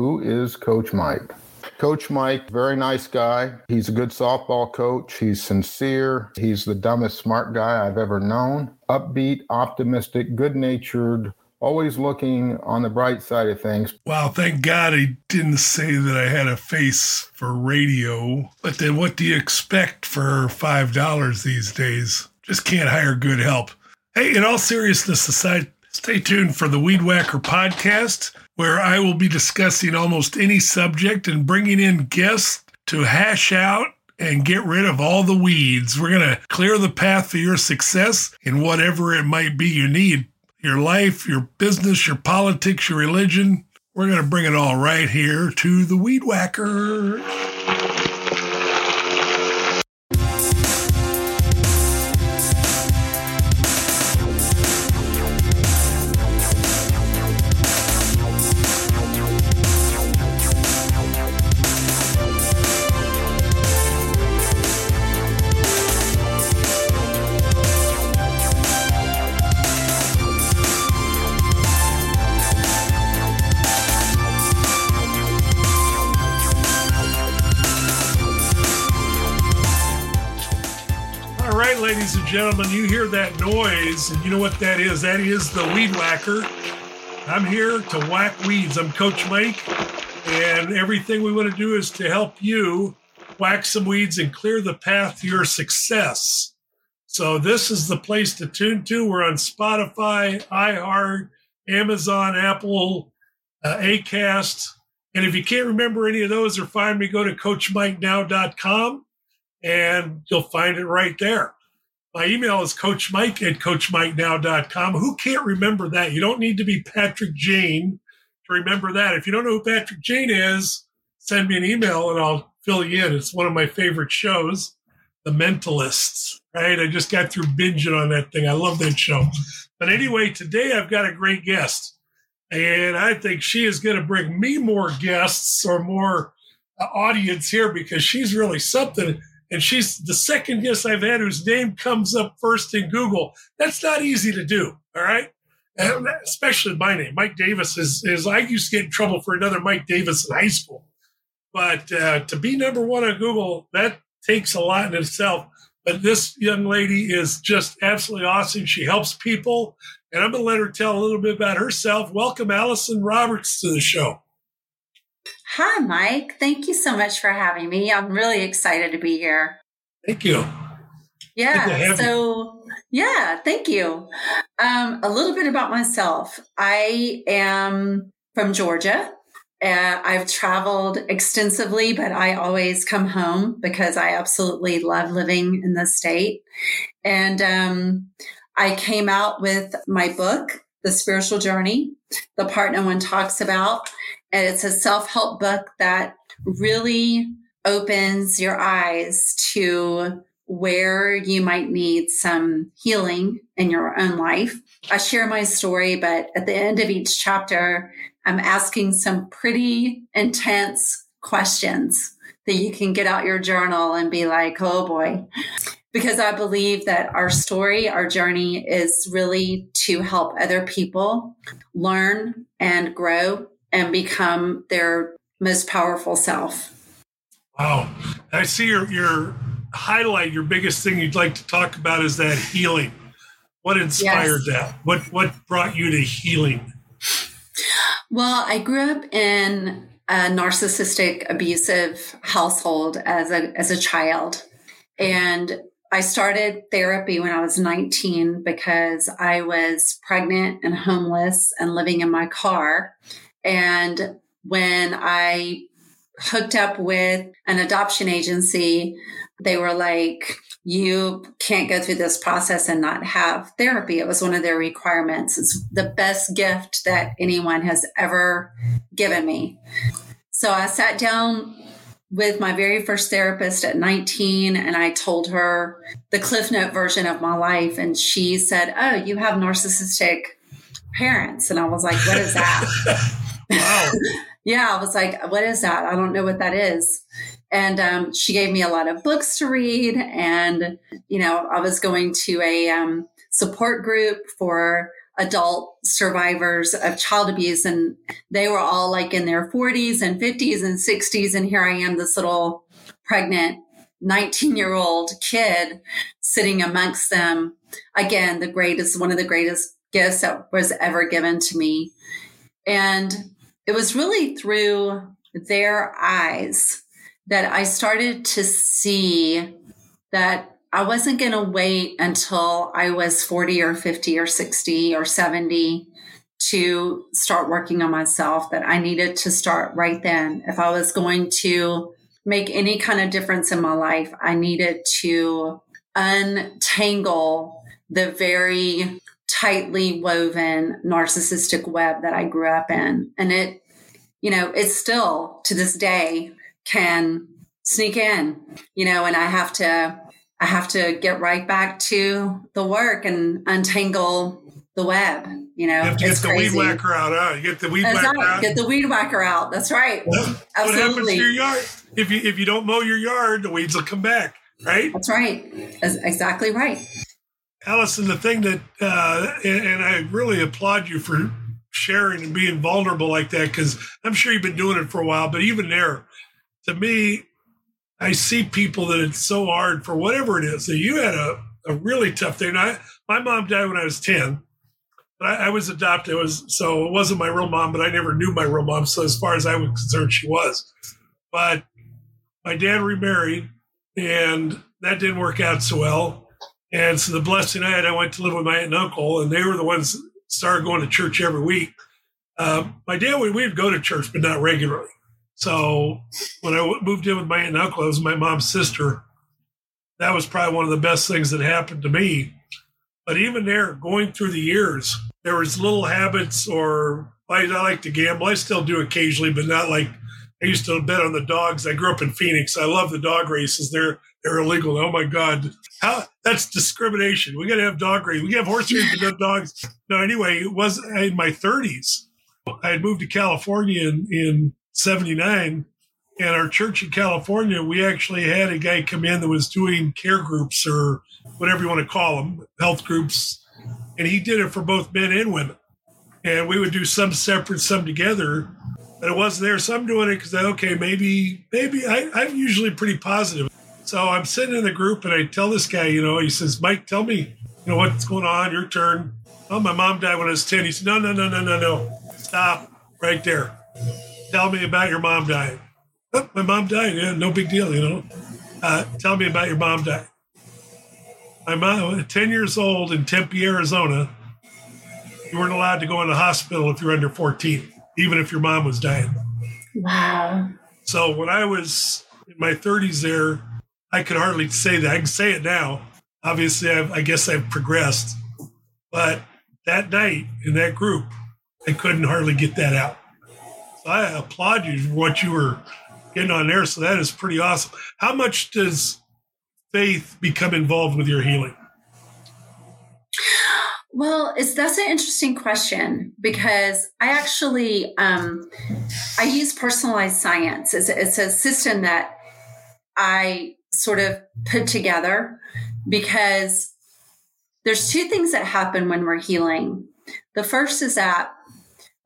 who is Coach Mike? Coach Mike, very nice guy. He's a good softball coach. He's sincere. He's the dumbest smart guy I've ever known. Upbeat, optimistic, good natured, always looking on the bright side of things. Wow, thank God he didn't say that I had a face for radio. But then what do you expect for $5 these days? Just can't hire good help. Hey, in all seriousness aside, stay tuned for the Weed Whacker podcast, where I will be discussing almost any subject and bringing in guests to hash out and get rid of all the weeds. We're going to clear the path for your success in whatever it might be you need your life, your business, your politics, your religion. We're going to bring it all right here to the Weed Whacker. Ladies and gentlemen, you hear that noise, and you know what that is? That is the weed whacker. I'm here to whack weeds. I'm Coach Mike, and everything we want to do is to help you whack some weeds and clear the path to your success. So, this is the place to tune to. We're on Spotify, iHeart, Amazon, Apple, uh, Acast. And if you can't remember any of those or find me, go to CoachMikeNow.com and you'll find it right there. My email is coachmike at coachmikenow.com. Who can't remember that? You don't need to be Patrick Jane to remember that. If you don't know who Patrick Jane is, send me an email and I'll fill you in. It's one of my favorite shows, The Mentalists, right? I just got through binging on that thing. I love that show. But anyway, today I've got a great guest. And I think she is going to bring me more guests or more uh, audience here because she's really something and she's the second guest I've had whose name comes up first in Google. That's not easy to do. All right. And especially my name, Mike Davis is, is I used to get in trouble for another Mike Davis in high school. But uh, to be number one on Google, that takes a lot in itself. But this young lady is just absolutely awesome. She helps people. And I'm going to let her tell a little bit about herself. Welcome, Allyson Roberts, to the show. Hi, Mike. Thank you so much for having me. I'm really excited to be here. Thank you. Yeah. So, you. yeah, thank you. Um, a little bit about myself. I am from Georgia. Uh, I've traveled extensively, but I always come home because I absolutely love living in the state. And um, I came out with my book, The Spiritual Journey, the part no one talks about. And it's a self help book that really opens your eyes to where you might need some healing in your own life. I share my story, but at the end of each chapter, I'm asking some pretty intense questions that you can get out your journal and be like, oh boy. Because I believe that our story, our journey is really to help other people learn and grow and become their most powerful self. Wow. I see your, your highlight, your biggest thing you'd like to talk about is that healing. What inspired yes. that? What what brought you to healing? Well, I grew up in a narcissistic abusive household as a as a child. And I started therapy when I was 19 because I was pregnant and homeless and living in my car and when I hooked up with an adoption agency, they were like, you can't go through this process and not have therapy. It was one of their requirements. It's the best gift that anyone has ever given me. So I sat down with my very first therapist at 19 and I told her the Cliff Note version of my life. And she said, Oh, you have narcissistic parents. And I was like, What is that? Wow. yeah, I was like, what is that? I don't know what that is. And um, she gave me a lot of books to read. And, you know, I was going to a um, support group for adult survivors of child abuse and they were all like in their 40s and 50s and 60s and here I am this little pregnant 19 year old kid sitting amongst them again the greatest one of the greatest gifts that was ever given to me and it was really through their eyes that I started to see that I wasn't going to wait until I was 40 or 50 or 60 or 70 to start working on myself, that I needed to start right then. If I was going to make any kind of difference in my life, I needed to untangle the very tightly woven narcissistic web that I grew up in. And it, you know, it still to this day can sneak in, you know, and I have to I have to get right back to the work and untangle the web. You know, you have to get the crazy. weed whacker out. Huh? You get the weed That's whacker right. out. Get the weed whacker out. That's right. What, what happens to your yard? If you if you don't mow your yard, the weeds will come back. Right. That's right. That's exactly right. Allyson, the thing that, uh, and, and I really applaud you for sharing and being vulnerable like that because I'm sure you've been doing it for a while. But even there, to me, I see people that it's so hard for whatever it is. So you had a, a really tough thing. I, my mom died when I was 10, but I, I was adopted. It was, so it wasn't my real mom, but I never knew my real mom. So as far as I was concerned, she was. But my dad remarried and that didn't work out so well. And so the blessing I had, I went to live with my aunt and uncle, and they were the ones that started going to church every week. Uh, my dad, we, we'd go to church, but not regularly. So when I moved in with my aunt and uncle, it was my mom's sister. That was probably one of the best things that happened to me. But even there, going through the years, there was little habits or I, I like to gamble. I still do occasionally, but not like I used to bet on the dogs. I grew up in Phoenix. I love the dog races. They're they're illegal. Oh my God. How that's discrimination. We gotta have dog races. We can have horse races, but no dogs. No, anyway, it was in my thirties. I had moved to California in, in 79 and our church in California, we actually had a guy come in that was doing care groups or whatever you want to call them, health groups. And he did it for both men and women. And we would do some separate, some together. But it wasn't there. So I'm doing it because okay, maybe, maybe I, I'm usually pretty positive. So I'm sitting in the group and I tell this guy, you know, he says, Mike, tell me, you know, what's going on? Your turn. Oh, my mom died when I was 10. He said, no, no, no, no, no, no. Stop right there tell me about your mom dying. Oh, my mom died. Yeah, no big deal, you know. Uh, tell me about your mom dying. My mom, 10 years old in Tempe, Arizona, you weren't allowed to go in the hospital if you're under 14, even if your mom was dying. Wow. So when I was in my 30s there, I could hardly say that. I can say it now. Obviously, I've, I guess I've progressed. But that night in that group, I couldn't hardly get that out. So I applaud you for what you were getting on there. So that is pretty awesome. How much does faith become involved with your healing? Well, it's that's an interesting question because I actually um, I use personalized science. It's, it's a system that I sort of put together because there's two things that happen when we're healing. The first is that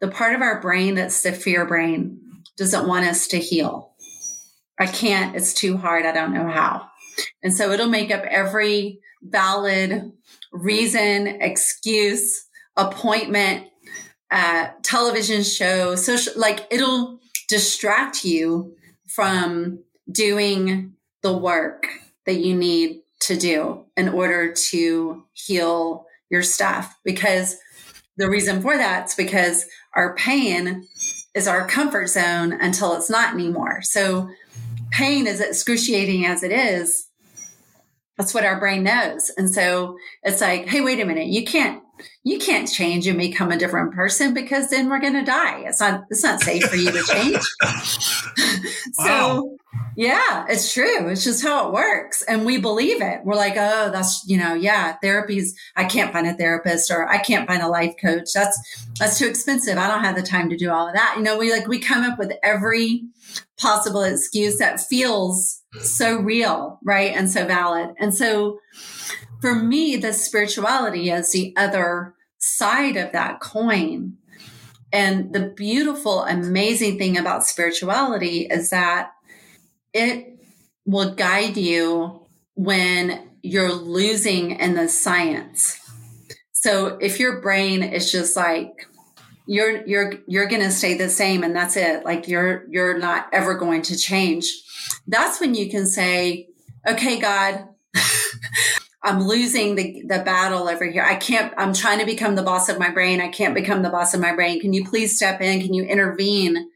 the part of our brain that's the fear brain doesn't want us to heal. I can't, it's too hard. I don't know how. And so it'll make up every valid reason, excuse, appointment, uh, television show, social, like it'll distract you from doing the work that you need to do in order to heal your stuff. Because the reason for that's because our pain is our comfort zone until it's not anymore. So pain is excruciating as it is. That's what our brain knows. And so it's like, hey, wait a minute, you can't you can't change and become a different person because then we're going to die. It's not it's not safe for you to change. so wow. yeah, it's true. It's just how it works and we believe it. We're like, "Oh, that's, you know, yeah, therapy's I can't find a therapist or I can't find a life coach. That's that's too expensive. I don't have the time to do all of that." You know, we like we come up with every possible excuse that feels mm. so real, right? And so valid. And so for me, the spirituality is the other side of that coin. And the beautiful, amazing thing about spirituality is that it will guide you when you're losing in the science. So if your brain is just like, you're you're you're going to stay the same and that's it like you're you're not ever going to change that's when you can say okay god I'm losing the, the battle over here. I can't, I'm trying to become the boss of my brain. I can't become the boss of my brain. Can you please step in? Can you intervene?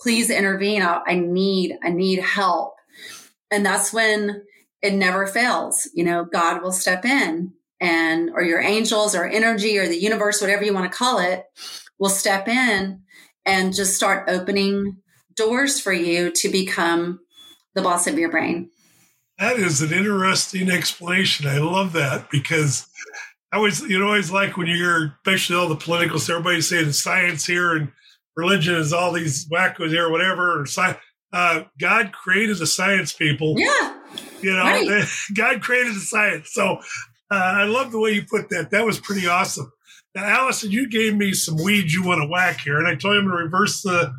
Please intervene. I, I need, I need help. And that's when it never fails. You know, God will step in and, or your angels or energy or the universe, whatever you want to call it, will step in and just start opening doors for you to become the boss of your brain. That is an interesting explanation. I love that because I always, you know, always like when you hear, especially all the political stuff, everybody saying science here and religion is all these wackos here, or whatever. Or sci- uh, God created the science people. Yeah. You know, right. God created the science. So uh, I love the way you put that. That was pretty awesome. Now, Allyson, you gave me some weeds you want to whack here, and I told you I'm going to reverse the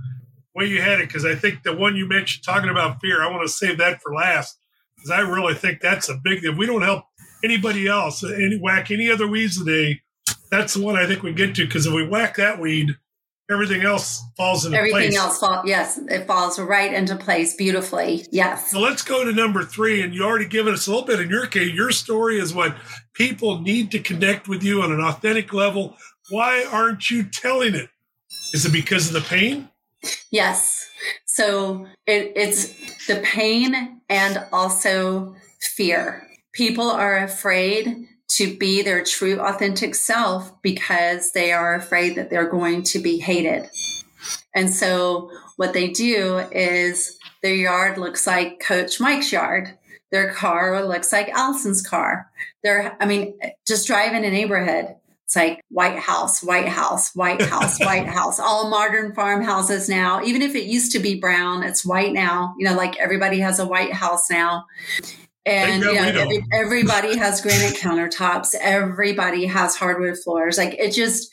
way you had it because I think the one you mentioned talking about fear, I want to save that for last because I really think that's a big. If we don't help anybody else, any whack any other weeds today, that's the one I think we get to. Because if we whack that weed, everything else falls into everything place. Everything else falls. Yes, it falls right into place beautifully. Yes. So let's go to number three, and you already given us a little bit. In your case, your story is what people need to connect with you on an authentic level. Why aren't you telling it? Is it because of the pain? Yes. So it, it's the pain and also fear. People are afraid to be their true authentic self because they are afraid that they're going to be hated. And so what they do is their yard looks like Coach Mike's yard. Their car looks like Allyson's car. They're, I mean, just drive in a neighborhood it's like White House, White House, White House, White House, all modern farmhouses now. Even if it used to be brown, it's white now. You know, like everybody has a White House now. And you know, every, everybody has granite countertops. Everybody has hardwood floors. Like it just,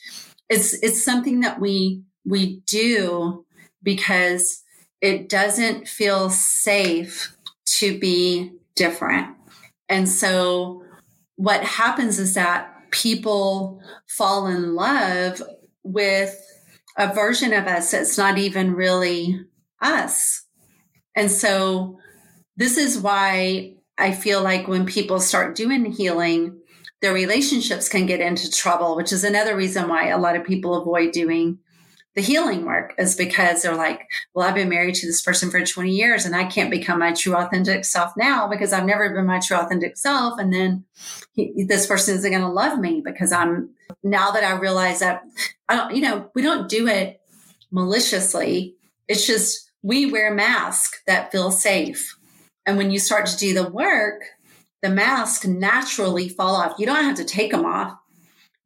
it's it's something that we we do because it doesn't feel safe to be different. And so what happens is that people fall in love with a version of us that's not even really us. And so this is why I feel like when people start doing healing, their relationships can get into trouble, which is another reason why a lot of people avoid doing the healing work is because they're like, well, I've been married to this person for 20 years and I can't become my true authentic self now because I've never been my true authentic self. And then he, this person isn't going to love me because I'm now that I realize that I don't, you know, we don't do it maliciously. It's just we wear masks that feel safe. And when you start to do the work, the masks naturally fall off. You don't have to take them off.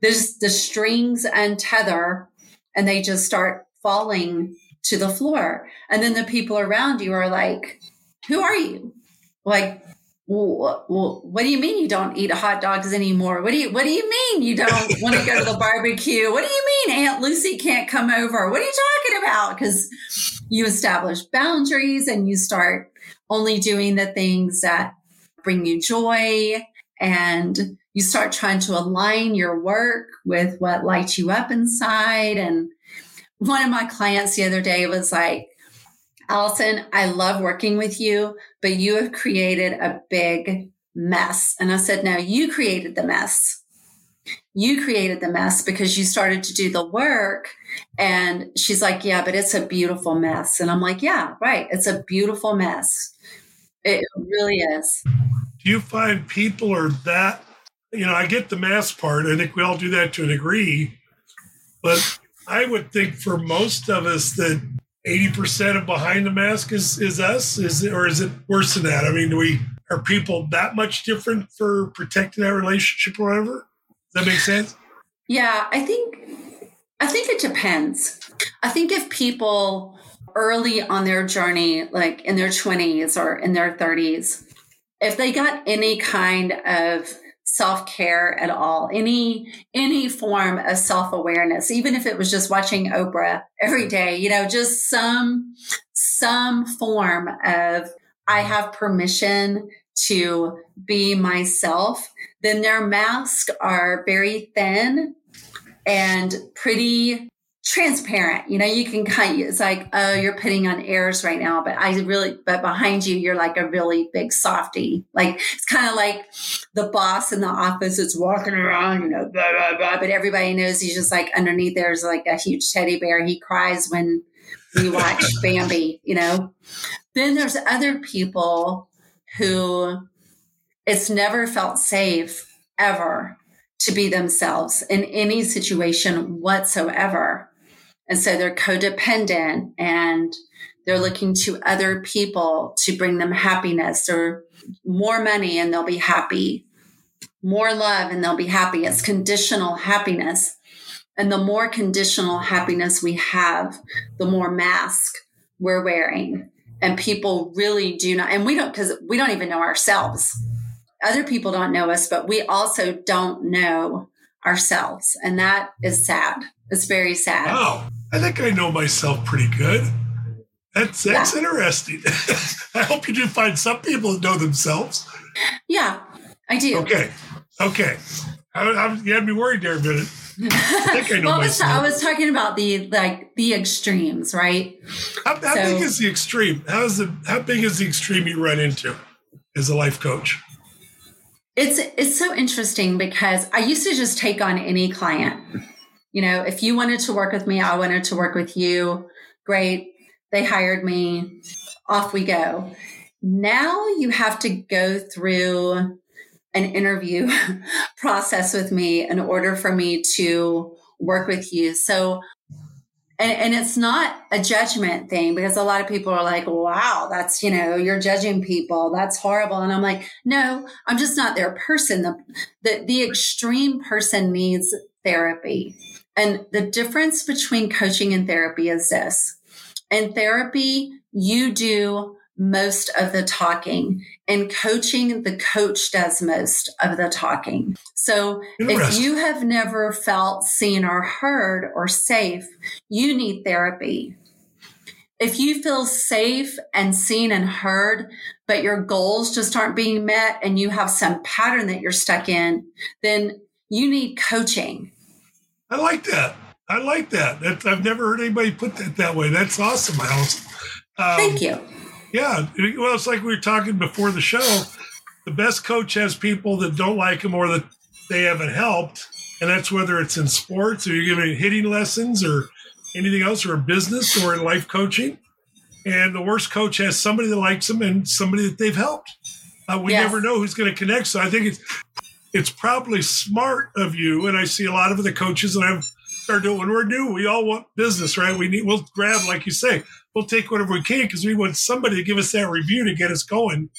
There's the strings and tether and they just start falling to the floor. And then the people around you are like, Who are you? Like, well, what do you mean you don't eat hot dogs anymore? What do you What do you mean you don't want to go to the barbecue? What do you mean Aunt Lucy can't come over? What are you talking about? Because you establish boundaries and you start only doing the things that bring you joy and you start trying to align your work with what lights you up inside. And one of my clients the other day was like, Allyson, I love working with you, but you have created a big mess. And I said, No, you created the mess. You created the mess because you started to do the work. And she's like, Yeah, but it's a beautiful mess. And I'm like, Yeah, right. It's a beautiful mess. It really is. Do you find people are that you know, I get the mass part. I think we all do that to a degree. But I would think for most of us that 80% of behind the mask is, is us, is it, or is it worse than that? I mean, do we are people that much different for protecting that relationship or whatever? That make sense? Yeah, I think I think it depends. I think if people early on their journey, like in their 20s or in their 30s, if they got any kind of self-care at all any any form of self-awareness even if it was just watching oprah every day you know just some some form of i have permission to be myself then their masks are very thin and pretty transparent. You know, you can kind of, it's like, oh, you're putting on airs right now, but I really, but behind you, you're like a really big softy. Like it's kind of like the boss in the office that's walking around, you know, blah, blah, blah, but everybody knows he's just like underneath there's like a huge teddy bear. He cries when we watch Bambi, you know. Then there's other people who it's never felt safe ever to be themselves in any situation whatsoever. And so they're codependent and they're mm-hmm. looking to other people to bring them happiness or more money and they'll be happy, more love and they'll be happy. It's conditional happiness. And the more conditional happiness we have, the more mask we're wearing. And people really do not, and we don't, because we don't even know ourselves. Other people don't know us, but we also don't know ourselves. And that is sad. It's very sad. Wow. I think I know myself pretty good. That's that's yeah. interesting. I hope you do find some people that know themselves. Yeah, I do. Okay. Okay. I, I, you had me worried there a minute. I I know well, myself. I was talking about the like the extremes, right? How, how so, big is the extreme? How is the how big is the extreme you run into as a life coach? It's it's so interesting because I used to just take on any client. You know, if you wanted to work with me, I wanted to work with you. Great. They hired me. Off we go. Now you have to go through an interview process with me in order for me to work with you. So and, and it's not a judgment thing because a lot of people are like, wow, that's, you know, you're judging people. That's horrible. And I'm like, no, I'm just not their person. The, the, the extreme person needs therapy. And the difference between coaching and therapy is this. In therapy, you do most of the talking. In coaching, the coach does most of the talking. So if you have never felt seen or heard or safe, you need therapy. If you feel safe and seen and heard, but your goals just aren't being met and you have some pattern that you're stuck in, then you need coaching. I like that. I like that. That's, I've never heard anybody put that that way. That's awesome, Alice. Um, Thank you. Yeah. Well, it's like we were talking before the show. The best coach has people that don't like him or that they haven't helped. And that's whether it's in sports or you're giving hitting lessons or anything else or in business or in life coaching. And the worst coach has somebody that likes them and somebody that they've helped. Uh, we yes. never know who's going to connect. So I think it's it's probably smart of you. And I see a lot of the coaches, and I've started doing when we're new, we all want business, right? We need we'll grab, like you say, we'll take whatever we can because we want somebody to give us that review to get us going.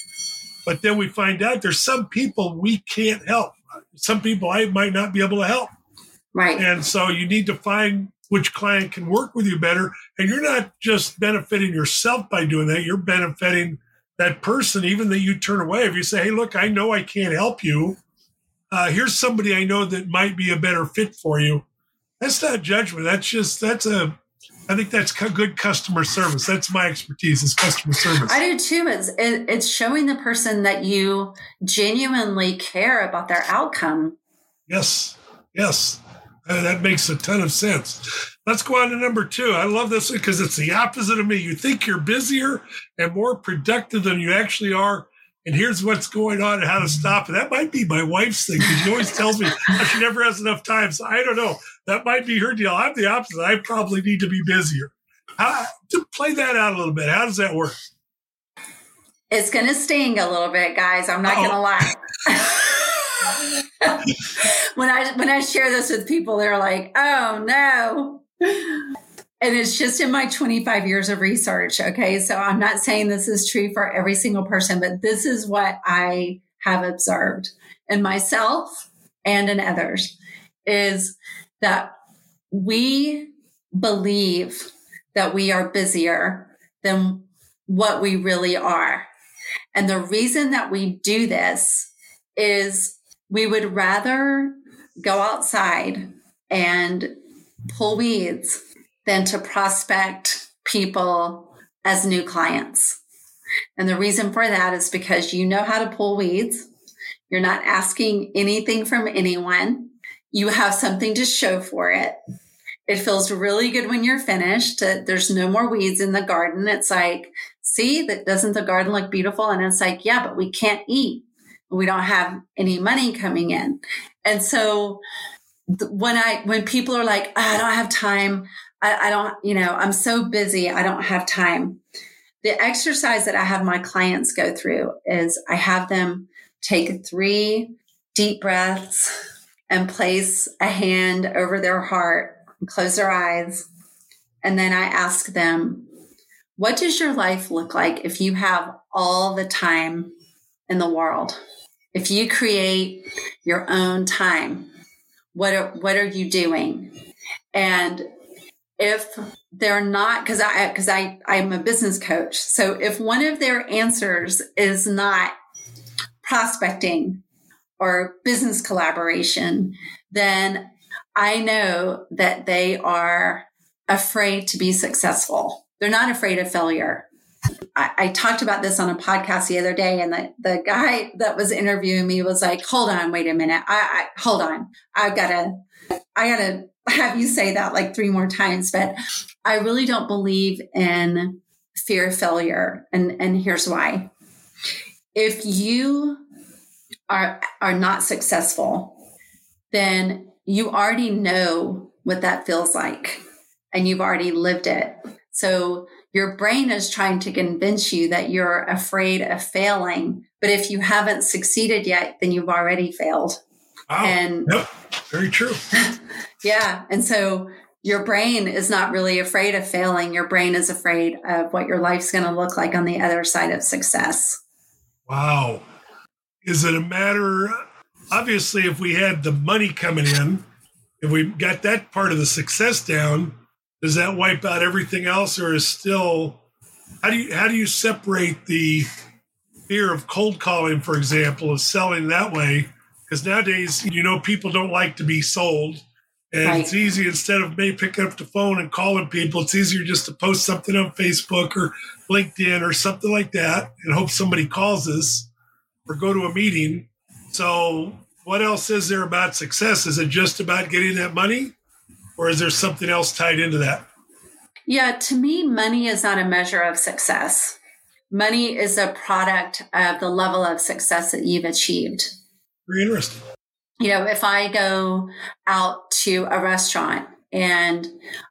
But then we find out there's some people we can't help. Some people I might not be able to help. Right. And so you need to find which client can work with you better. And you're not just benefiting yourself by doing that, you're benefiting that person, even that you turn away. If you say, hey, look, I know I can't help you. Uh, here's somebody I know that might be a better fit for you. That's not judgment. That's just, that's a, I think that's good customer service. That's my expertise is customer service. I do too. It's it's showing the person that you genuinely care about their outcome. Yes, yes, uh, that makes a ton of sense. Let's go on to number two. I love this because it's the opposite of me. You think you're busier and more productive than you actually are, and here's what's going on and how to stop it. That might be my wife's thing because she always tells me she never has enough time. So I don't know. That might be her deal. I'm the opposite. I probably need to be busier. How, to play that out a little bit. How does that work? It's going to sting a little bit, guys. I'm not going to oh. lie. when I when I share this with people, they're like, "Oh no." And it's just in my 25 years of research. Okay. So I'm not saying this is true for every single person, but this is what I have observed in myself and in others is that we believe that we are busier than what we really are. And the reason that we do this is we would rather go outside and pull weeds than to prospect people as new clients. And the reason for that is because you know how to pull weeds. You're not asking anything from anyone. You have something to show for it. It feels really good when you're finished. There's no more weeds in the garden. It's like, see, that doesn't the garden look beautiful? And it's like, yeah, but we can't eat. We don't have any money coming in. And so when I, when people are like, oh, I don't have time. I, I don't, you know, I'm so busy. I don't have time. The exercise that I have my clients go through is I have them take three deep breaths and place a hand over their heart close their eyes. And then I ask them, what does your life look like if you have all the time in the world? If you create your own time, what are, what are you doing? And if they're not, because I because I I'm a business coach, so if one of their answers is not prospecting or business collaboration, then I know that they are afraid to be successful. They're not afraid of failure. I, talked about this on a podcast the other day, and the, the guy that was interviewing me was like, "Hold on, wait a minute. I, I hold on. I've got to, I got to have you say that like three more times." But I really don't believe in fear of failure, and and here's why. If you are are not successful, then you already know what that feels like, and you've already lived it. So your brain is trying to convince you that you're afraid of failing. But if you haven't succeeded yet, then you've already failed. Wow. And yep. Very true. yeah. And so your brain is not really afraid of failing. Your brain is afraid of what your life's going to look like on the other side of success. Wow. Is it a matter, obviously, if we had the money coming in, if we got that part of the success down, does that wipe out everything else or is still how do you how do you separate the fear of cold calling for example of selling that way because nowadays you know people don't like to be sold and right. it's easy instead of maybe picking up the phone and calling people it's easier just to post something on facebook or linkedin or something like that and hope somebody calls us or go to a meeting so what else is there about success is it just about getting that money or is there something else tied into that? Yeah, to me, money is not a measure of success. Money is a product of the level of success that you've achieved. Very interesting. You know, if I go out to a restaurant and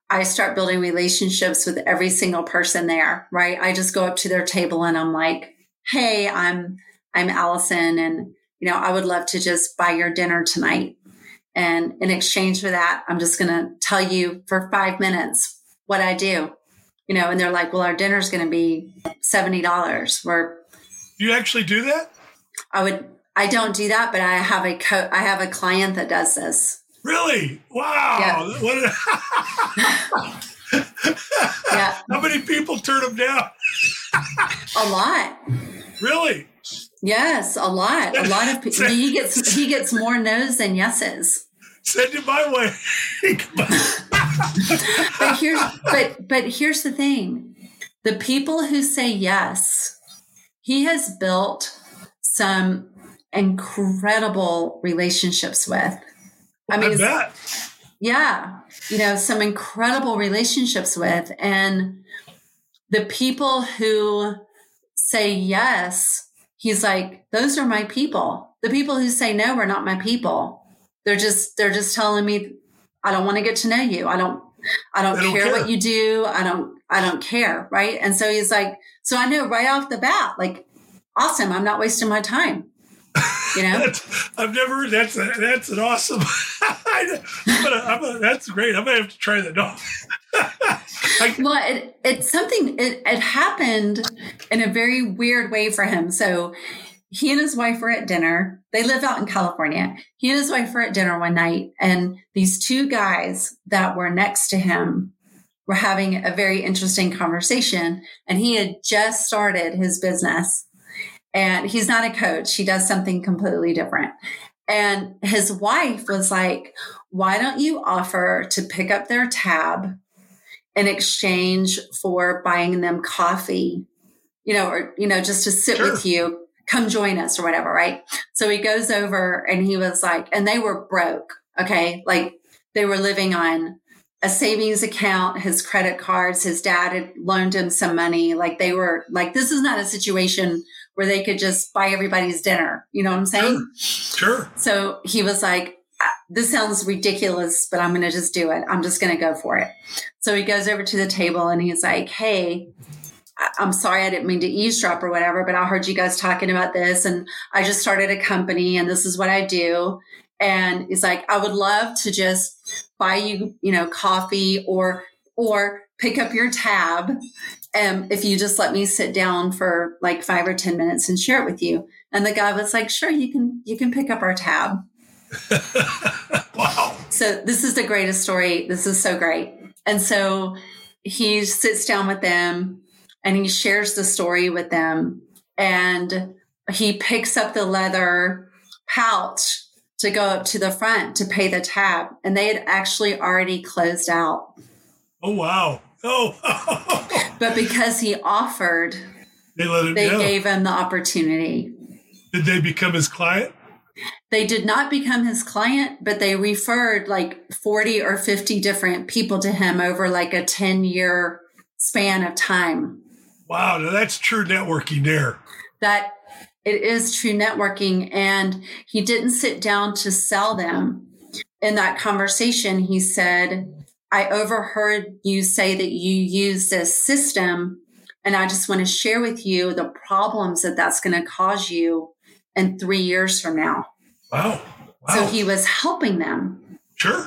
I start building relationships with every single person there, right? I just go up to their table and I'm like, "Hey, I'm I'm Allyson and you know, I would love to just buy your dinner tonight." And in exchange for that, I'm just going to tell you for five minutes what I do. You know, and they're like, well, our dinner's going to be $70. We're. You actually do that? I would, I don't do that, but I have a co- I have a client that does this. Really? Wow. A- yeah. How many people turn them down? a lot. Really? Yes, a lot. A lot of people. he gets he gets more no's than yeses. Send it my way. but here's but but here's the thing: the people who say yes, he has built some incredible relationships with. I mean, I yeah, you know, some incredible relationships with, and the people who say yes he's like, those are my people. The people who say no are not my people. They're just, they're just telling me, I don't want to get to know you. I don't, I don't, don't care, care, what you do. I don't, I don't care. Right. And so he's like, so I know right off the bat, like, awesome. I'm not wasting my time. You know, I've never heard that's a, that's an awesome. but I'm a, that's great. I'm gonna have to try that. No. well, it, it's something. It, it happened in a very weird way for him. So he and his wife were at dinner. They live out in California. He and his wife were at dinner one night, and these two guys that were next to him were having a very interesting conversation. And he had just started his business and he's not a coach. He does something completely different. And his wife was like, why don't you offer to pick up their tab in exchange for buying them coffee, you know, or, you know, just to sit sure. with you, come join us or whatever. Right. So he goes over and he was like, and they were broke. Okay. Like they were living on a savings account, his credit cards, his dad had loaned him some money. Like they were like, this is not a situation where they could just buy everybody's dinner. You know what I'm saying? Sure. sure. So he was like, ah, this sounds ridiculous, but I'm going to just do it. I'm just going to go for it. So he goes over to the table and he's like, Hey, I'm sorry, I didn't mean to eavesdrop or whatever, but I heard you guys talking about this and I just started a company and this is what I do. And he's like, I would love to just buy you, you know, coffee or, or pick up your tab. Um, if you just let me sit down for like five or 10 minutes and share it with you. And the guy was like, sure, you can, you can pick up our tab. wow. So this is the greatest story. This is so great. And so he sits down with them and he shares the story with them and he picks up the leather pouch to go up to the front to pay the tab, and they had actually already closed out. Oh wow! Oh, but because he offered, they let him. They go. gave him the opportunity. Did they become his client? They did not become his client, but they referred like 40 or 50 different people to him over like a 10 year span of time. Wow, now that's true networking there. That it is true networking. And he didn't sit down to sell them. In that conversation, he said, I overheard you say that you use this system, and I just want to share with you the problems that that's going to cause you in three years from now. Wow. wow. So he was helping them. Sure.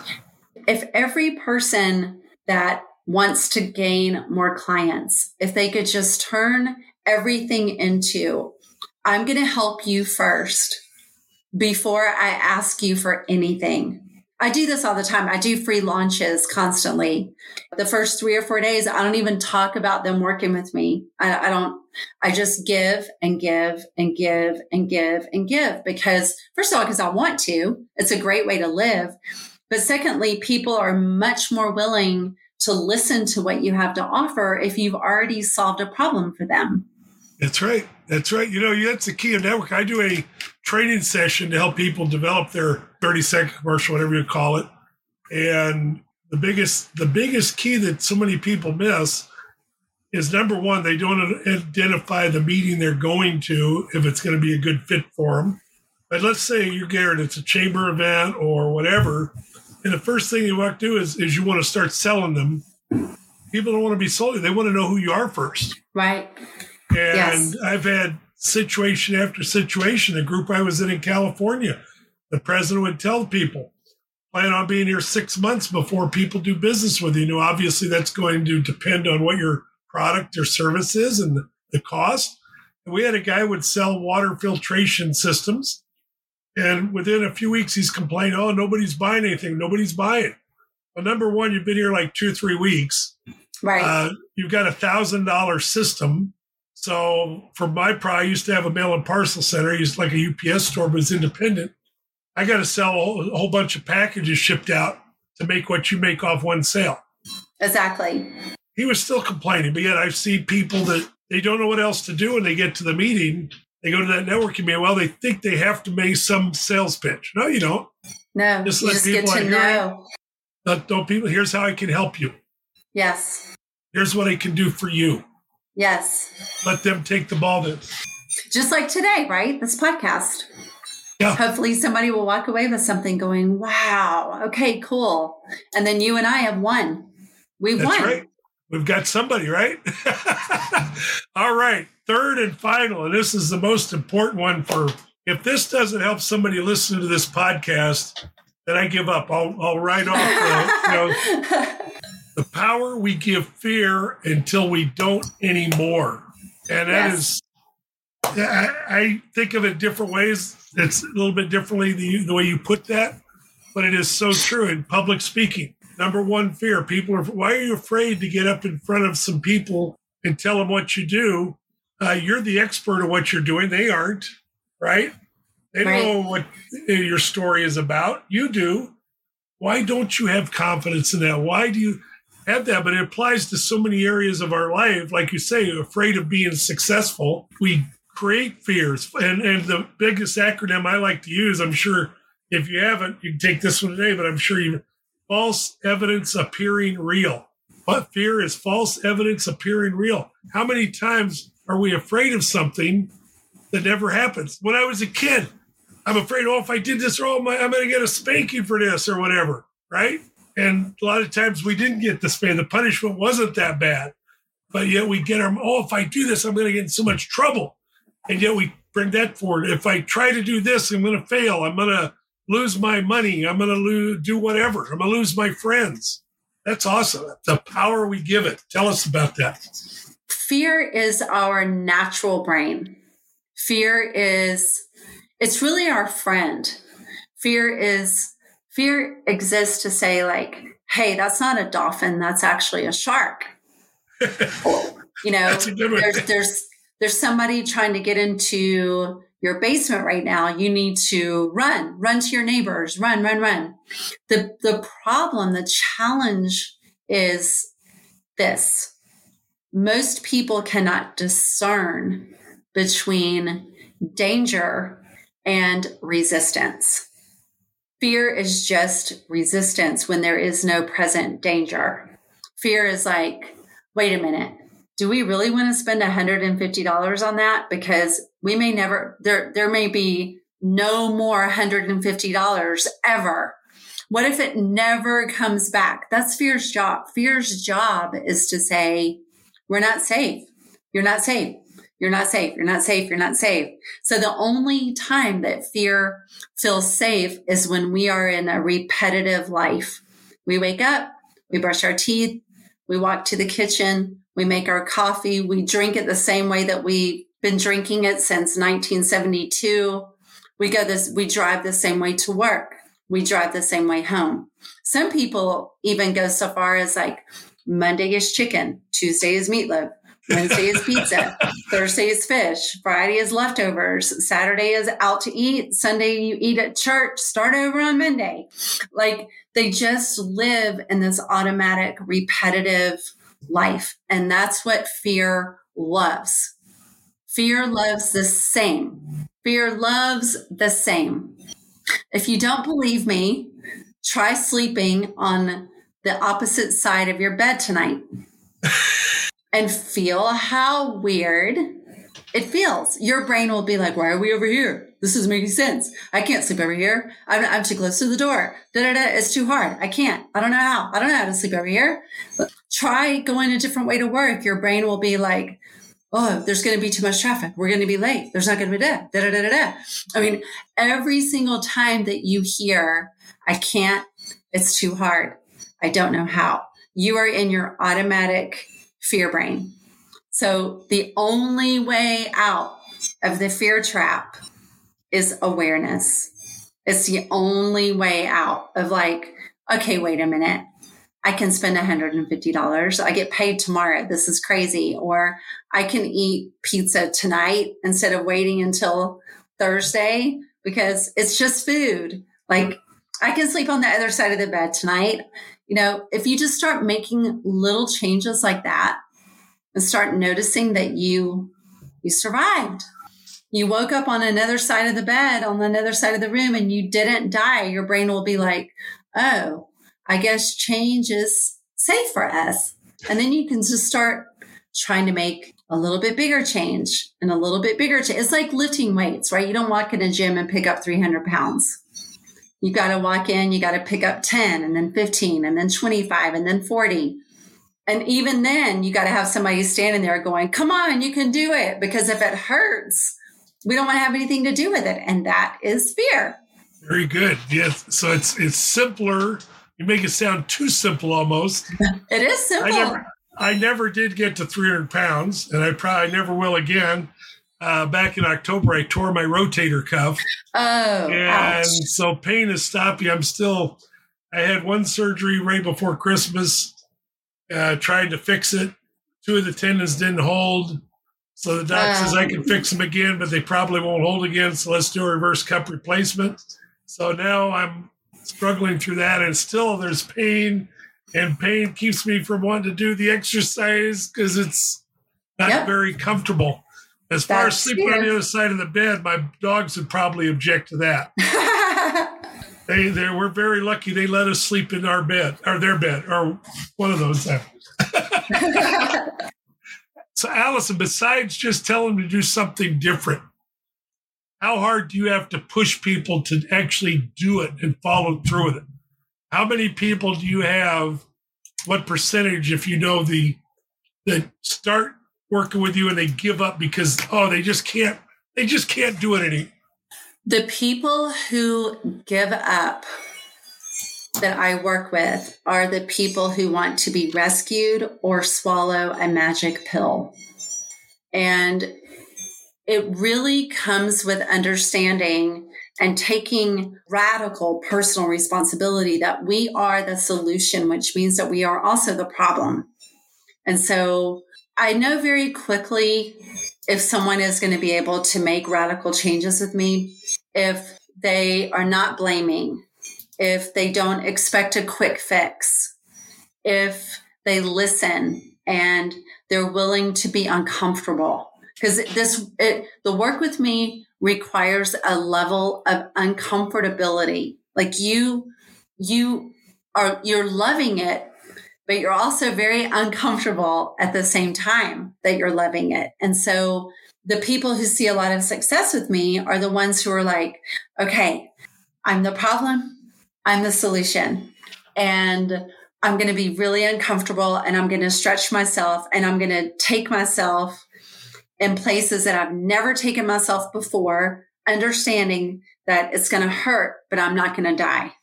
If every person that wants to gain more clients, if they could just turn everything into I'm going to help you first before I ask you for anything. I do this all the time. I do free launches constantly. The first three or four days, I don't even talk about them working with me. I, I, don't, I just give and give and give and give and give because, first of all, because I want to, it's a great way to live. But secondly, people are much more willing to listen to what you have to offer if you've already solved a problem for them. That's right. That's right. You know, that's the key of network. I do a training session to help people develop their 30 second commercial, whatever you call it. And the biggest, the biggest key that so many people miss is number one, they don't identify the meeting they're going to if it's going to be a good fit for them. But let's say you're Garrett, it's a chamber event or whatever. And the first thing you want to do is, is you want to start selling them. People don't want to be sold. They want to know who you are first. Right. And yes. I've had situation after situation. The group I was in in California, the president would tell people, plan on being here six months before people do business with you. Now, obviously, that's going to depend on what your product or service is and the cost. And we had a guy would sell water filtration systems. And within a few weeks, he's complaining, oh, nobody's buying anything. Nobody's buying. Well, number one, you've been here like two or three weeks. Right. Uh, you've got a thousand dollar system so for my pro, I used to have a mail and parcel center. I used like a UPS store, but it's independent. I got to sell a whole, bunch of packages shipped out to make what you make off one sale. Exactly. He was still complaining, but yet I see people that they don't know what else to do when they get to the meeting. They go to that networking meeting. Well, they think they have to make some sales pitch. No, you don't. No, just let just people get to know. Let, don't people. Here's how I can help you. Yes. Here's what I can do for you. Yes. Let them take the ball then. Just like today, right? This podcast. Yeah. Hopefully somebody will walk away with something going, wow, okay, cool. And then you and I have won. We That's won. Right. We've got somebody, right? All right. Third and final, and this is the most important one for if this doesn't help somebody listen to this podcast, then I give up. I'll, I'll write off the, you know, the power we give fear until we don't anymore. And that yes. is, I, I, think of it different ways. It's a little bit differently the, the way you put that, but it is so true in public speaking. Number one fear people are, why are you afraid to get up in front of some people and tell them what you do? Uh, you're the expert of what you're doing. They aren't, right? They right. know what your story is about. You do. Why don't you have confidence in that? Why do you have that? But it applies to so many areas of our life. Like you say, afraid of being successful. We create fears. And, and the biggest acronym I like to use, I'm sure if you haven't, you can take this one today, but I'm sure you false evidence appearing real. What fear is false evidence appearing real? How many times are we afraid of something that never happens? When I was a kid, I'm afraid, oh, if I did this oh, wrong, I'm going to get a spanking for this or whatever, right? And a lot of times we didn't get the spank. The punishment wasn't that bad, but yet we get our, oh, if I do this, I'm going to get in so much trouble. And yet we bring that forward. If I try to do this, I'm going to fail. I'm going to lose my money. I'm going to lose, do whatever. I'm going to lose my friends. That's awesome. The power we give it. Tell us about that. Fear is our natural brain. Fear is, it's really our friend. Fear is, fear exists to say, like, hey, that's not a dolphin. That's actually a shark. you know, there's, there's, there's somebody trying to get into your basement right now, you need to run, run to your neighbors, run, run, run. The, the problem, the challenge is this. Most people cannot discern between danger and resistance. Fear is just resistance when there is no present danger. Fear is like, wait a minute, do we really want to spend $150 on that? Because we may never, there, there may be no more $150 ever. What if it never comes back? That's fear's job. Fear's job is to say, we're not safe. You're not safe. You're not safe. You're not safe. You're not safe. So the only time that fear feels safe is when we are in a repetitive life. We wake up, we brush our teeth, we walk to the kitchen, we make our coffee. We drink it the same way that we've been drinking it since 1972. We go this, we drive the same way to work. We drive the same way home. Some people even go so far as like Monday is chicken, Tuesday is meatloaf, Wednesday is pizza, Thursday is fish, Friday is leftovers, Saturday is out to eat, Sunday you eat at church, start over on Monday. Like they just live in this automatic, repetitive life. And that's what fear loves. Fear loves the same. Fear loves the same. If you don't believe me, try sleeping on the opposite side of your bed tonight and feel how weird it feels. Your brain will be like, why are we over here? This is making sense. I can't sleep over here. I'm, I'm too close to the door. Da, da, da. It's too hard. I can't. I don't know how. I don't know how to sleep over here. But try going a different way to work. Your brain will be like, oh, there's going to be too much traffic. We're going to be late. There's not going to be da, da, da, da, da. I mean, every single time that you hear, I can't, it's too hard. I don't know how. You are in your automatic fear brain. So the only way out of the fear trap is awareness. It's the only way out of like, okay, wait a minute. I can spend $150. I get paid tomorrow. This is crazy. Or I can eat pizza tonight instead of waiting until Thursday because it's just food. Like I can sleep on the other side of the bed tonight. You know, if you just start making little changes like that and start noticing that you you survived. You woke up on another side of the bed, on another side of the room and you didn't die. Your brain will be like, "Oh, I guess change is safe for us. And then you can just start trying to make a little bit bigger change and a little bit bigger change. It's like lifting weights, right? You don't walk in a gym and pick up 300 pounds. You got to walk in, you got to pick up 10 and then 15 and then 25 and then 40. And even then, you got to have somebody standing there going, come on, you can do it. Because if it hurts, we don't want to have anything to do with it. And that is fear. Very good. Yes. So it's, it's simpler you make it sound too simple almost. it is simple. I never, I never did get to 300 pounds, and I probably never will again. Uh, back in October, I tore my rotator cuff. Oh, and ouch. so pain is stopping. I'm still. I had one surgery right before Christmas, uh, trying to fix it. Two of the tendons didn't hold. So the doc um, says I can fix them again, but they probably won't hold again. So let's do a reverse cup replacement. So now I'm struggling through that, and still there's pain, and pain keeps me from wanting to do the exercise because it's not yep. very comfortable. As far That's as sleeping on the other side of the bed, my dogs would probably object to that. they, they, we're very lucky they let us sleep in our bed or their bed or one of those. so, Allyson, besides just telling them to do something different, how hard do you have to push people to actually do it and follow through with it? How many people do you have? What percentage, if you know the that start working with you and they give up because oh they just can't they just can't do it anymore? The people who give up that I work with are the people who want to be rescued or swallow a magic pill. And it really comes with understanding and taking radical personal responsibility that we are the solution, which means that we are also the problem. And so I know very quickly if someone is going to be able to make radical changes with me, if they are not blaming, if they don't expect a quick fix, if they listen and they're willing to be uncomfortable. Because this, it, the work with me requires a level of uncomfortability. Like you, you are, you're loving it, but you're also very uncomfortable at the same time that you're loving it. And so the people who see a lot of success with me are the ones who are like, okay, I'm the problem. I'm the solution. And I'm going to be really uncomfortable and I'm going to stretch myself and I'm going to take myself in places that I've never taken myself before, understanding that it's going to hurt, but I'm not going to die.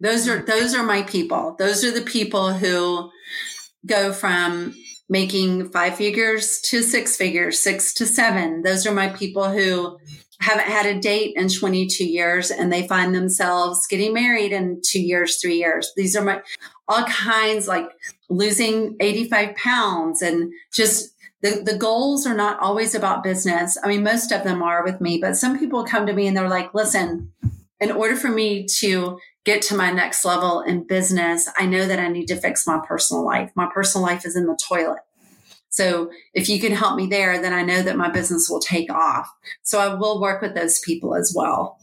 Those are those are my people. Those are the people who go from making five figures to six figures, six to seven. Those are my people who haven't had a date in 22 years and they find themselves getting married in two years, three years. These are my all kinds like losing 85 pounds and just the, the goals are not always about business. I mean, most of them are with me, but some people come to me and they're like, listen, in order for me to get to my next level in business, I know that I need to fix my personal life. My personal life is in the toilet. So if you can help me there, then I know that my business will take off. So I will work with those people as well.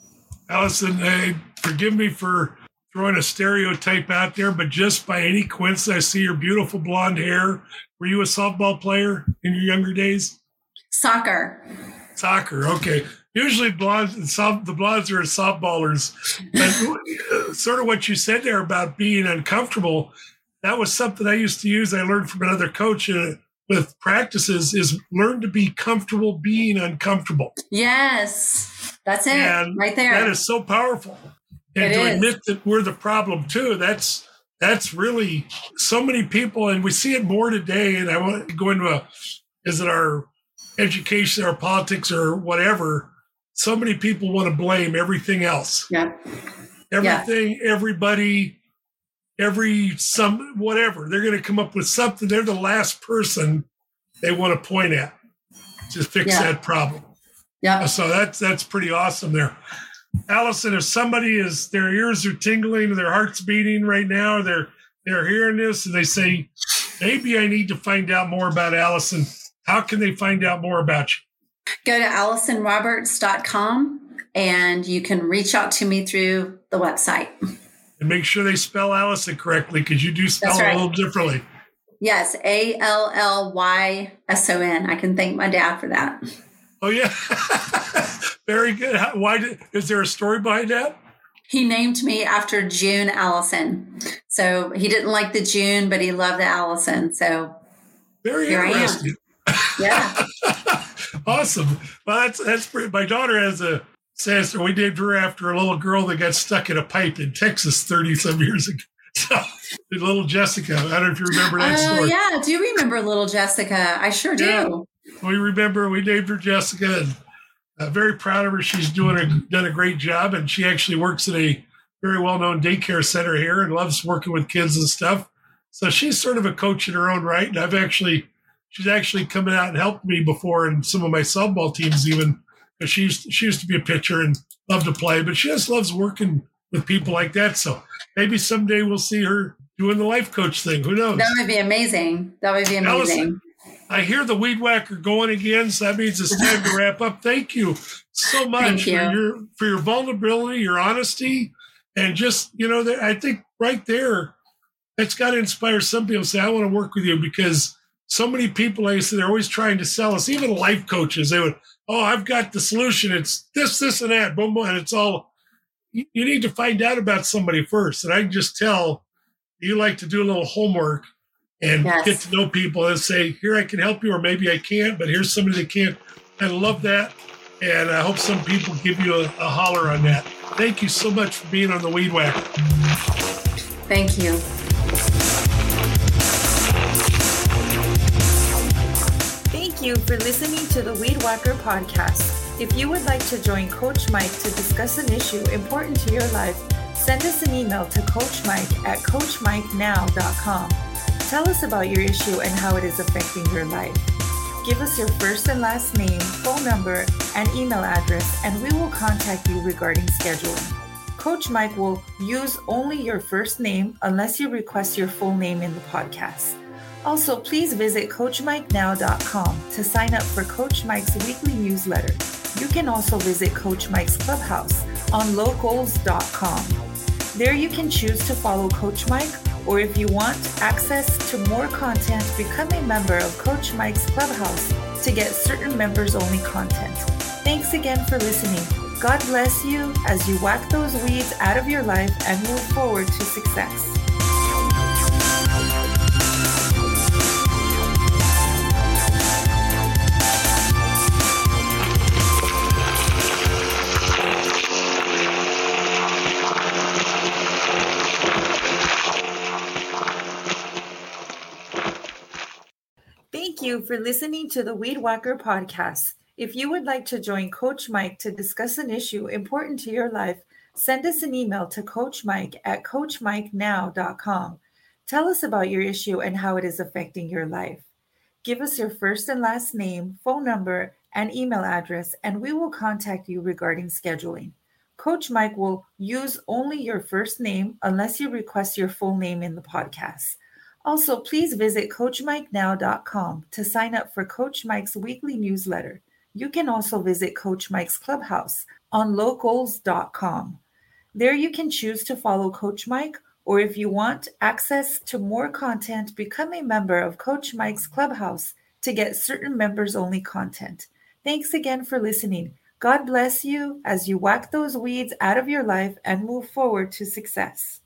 Allyson, hey, forgive me for throwing a stereotype out there, but just by any coincidence, I see your beautiful blonde hair. Were you a softball player in your younger days? Soccer. Soccer. Okay. Usually, blondes, soft, the blondes are softballers. But sort of what you said there about being uncomfortable, that was something I used to use. I learned from another coach uh, with practices is learn to be comfortable being uncomfortable. Yes, that's it and right there. That is so powerful. And it to is. admit that we're the problem too, that's that's really so many people, and we see it more today. And I want to go into a is it our education, our politics, or whatever? so many people want to blame everything else. Yeah. Everything, yeah. everybody, every some whatever. They're going to come up with something. They're the last person they want to point at to fix yeah. that problem. Yeah. So that's that's pretty awesome there. Allyson, if somebody is their ears are tingling, their heart's beating right now, they're they're hearing this and they say, maybe I need to find out more about Allyson. How can they find out more about you? Go to AllysonRoberts.com and you can reach out to me through the website. And make sure they spell Allyson correctly because you do spell right. it a little differently. Yes, A L L Y S O N. I can thank my dad for that. Oh yeah, very good. How, why did, is there a story behind that? He named me after June Allyson. So he didn't like the June, but he loved the Allyson. So very interesting. Yeah. awesome. Well, that's that's pretty. My daughter has a sister. We named her after a little girl that got stuck in a pipe in Texas thirty some years ago. So, little Jessica. I don't know if you remember that uh, story. Yeah, I do remember little Jessica. I sure do. Yeah. We remember we named her Jessica, and uh, very proud of her. She's doing a done a great job, and she actually works at a very well known daycare center here and loves working with kids and stuff. So she's sort of a coach in her own right. And I've actually she's actually coming out and helped me before in some of my softball teams, even. She used, she used to be a pitcher and loved to play, but she just loves working with people like that. So maybe someday we'll see her doing the life coach thing. Who knows? That would be amazing. That would be amazing. Allyson, I hear the weed whacker going again, so that means it's time to wrap up. Thank you so much you. for your for your vulnerability, your honesty, and just you know, that I think right there, it's got to inspire some people. To say, I want to work with you because so many people, like I said, they're always trying to sell us. Even life coaches, they would, oh, I've got the solution. It's this, this, and that. Boom, boom, and it's all. You need to find out about somebody first, and I just tell you like to do a little homework and yes. get to know people and say, here I can help you, or maybe I can't, but here's somebody that can. I love that. And I hope some people give you a, a holler on that. Thank you so much for being on the Weed Whacker. Thank you. Thank you for listening to the Weed Whacker podcast. If you would like to join Coach Mike to discuss an issue important to your life, send us an email to Coach Mike at CoachMikeNow.com. Tell us about your issue and how it is affecting your life. Give us your first and last name, phone number, and email address, and we will contact you regarding scheduling. Coach Mike will use only your first name unless you request your full name in the podcast. Also, please visit CoachMikeNow.com to sign up for Coach Mike's weekly newsletter. You can also visit Coach Mike's Clubhouse on locals.com. There you can choose to follow Coach Mike or if you want access to more content, become a member of Coach Mike's Clubhouse to get certain members only content. Thanks again for listening. God bless you as you whack those weeds out of your life and move forward to success. You for listening to the Weed Whacker podcast. If you would like to join Coach Mike to discuss an issue important to your life, send us an email to Coach Mike at CoachMikeNow.com. Tell us about your issue and how it is affecting your life. Give us your first and last name, phone number, and email address, and we will contact you regarding scheduling. Coach Mike will use only your first name unless you request your full name in the podcast. Also, please visit CoachMikeNow.com to sign up for Coach Mike's weekly newsletter. You can also visit Coach Mike's Clubhouse on locals.com. There you can choose to follow Coach Mike, or if you want access to more content, become a member of Coach Mike's Clubhouse to get certain members only content. Thanks again for listening. God bless you as you whack those weeds out of your life and move forward to success.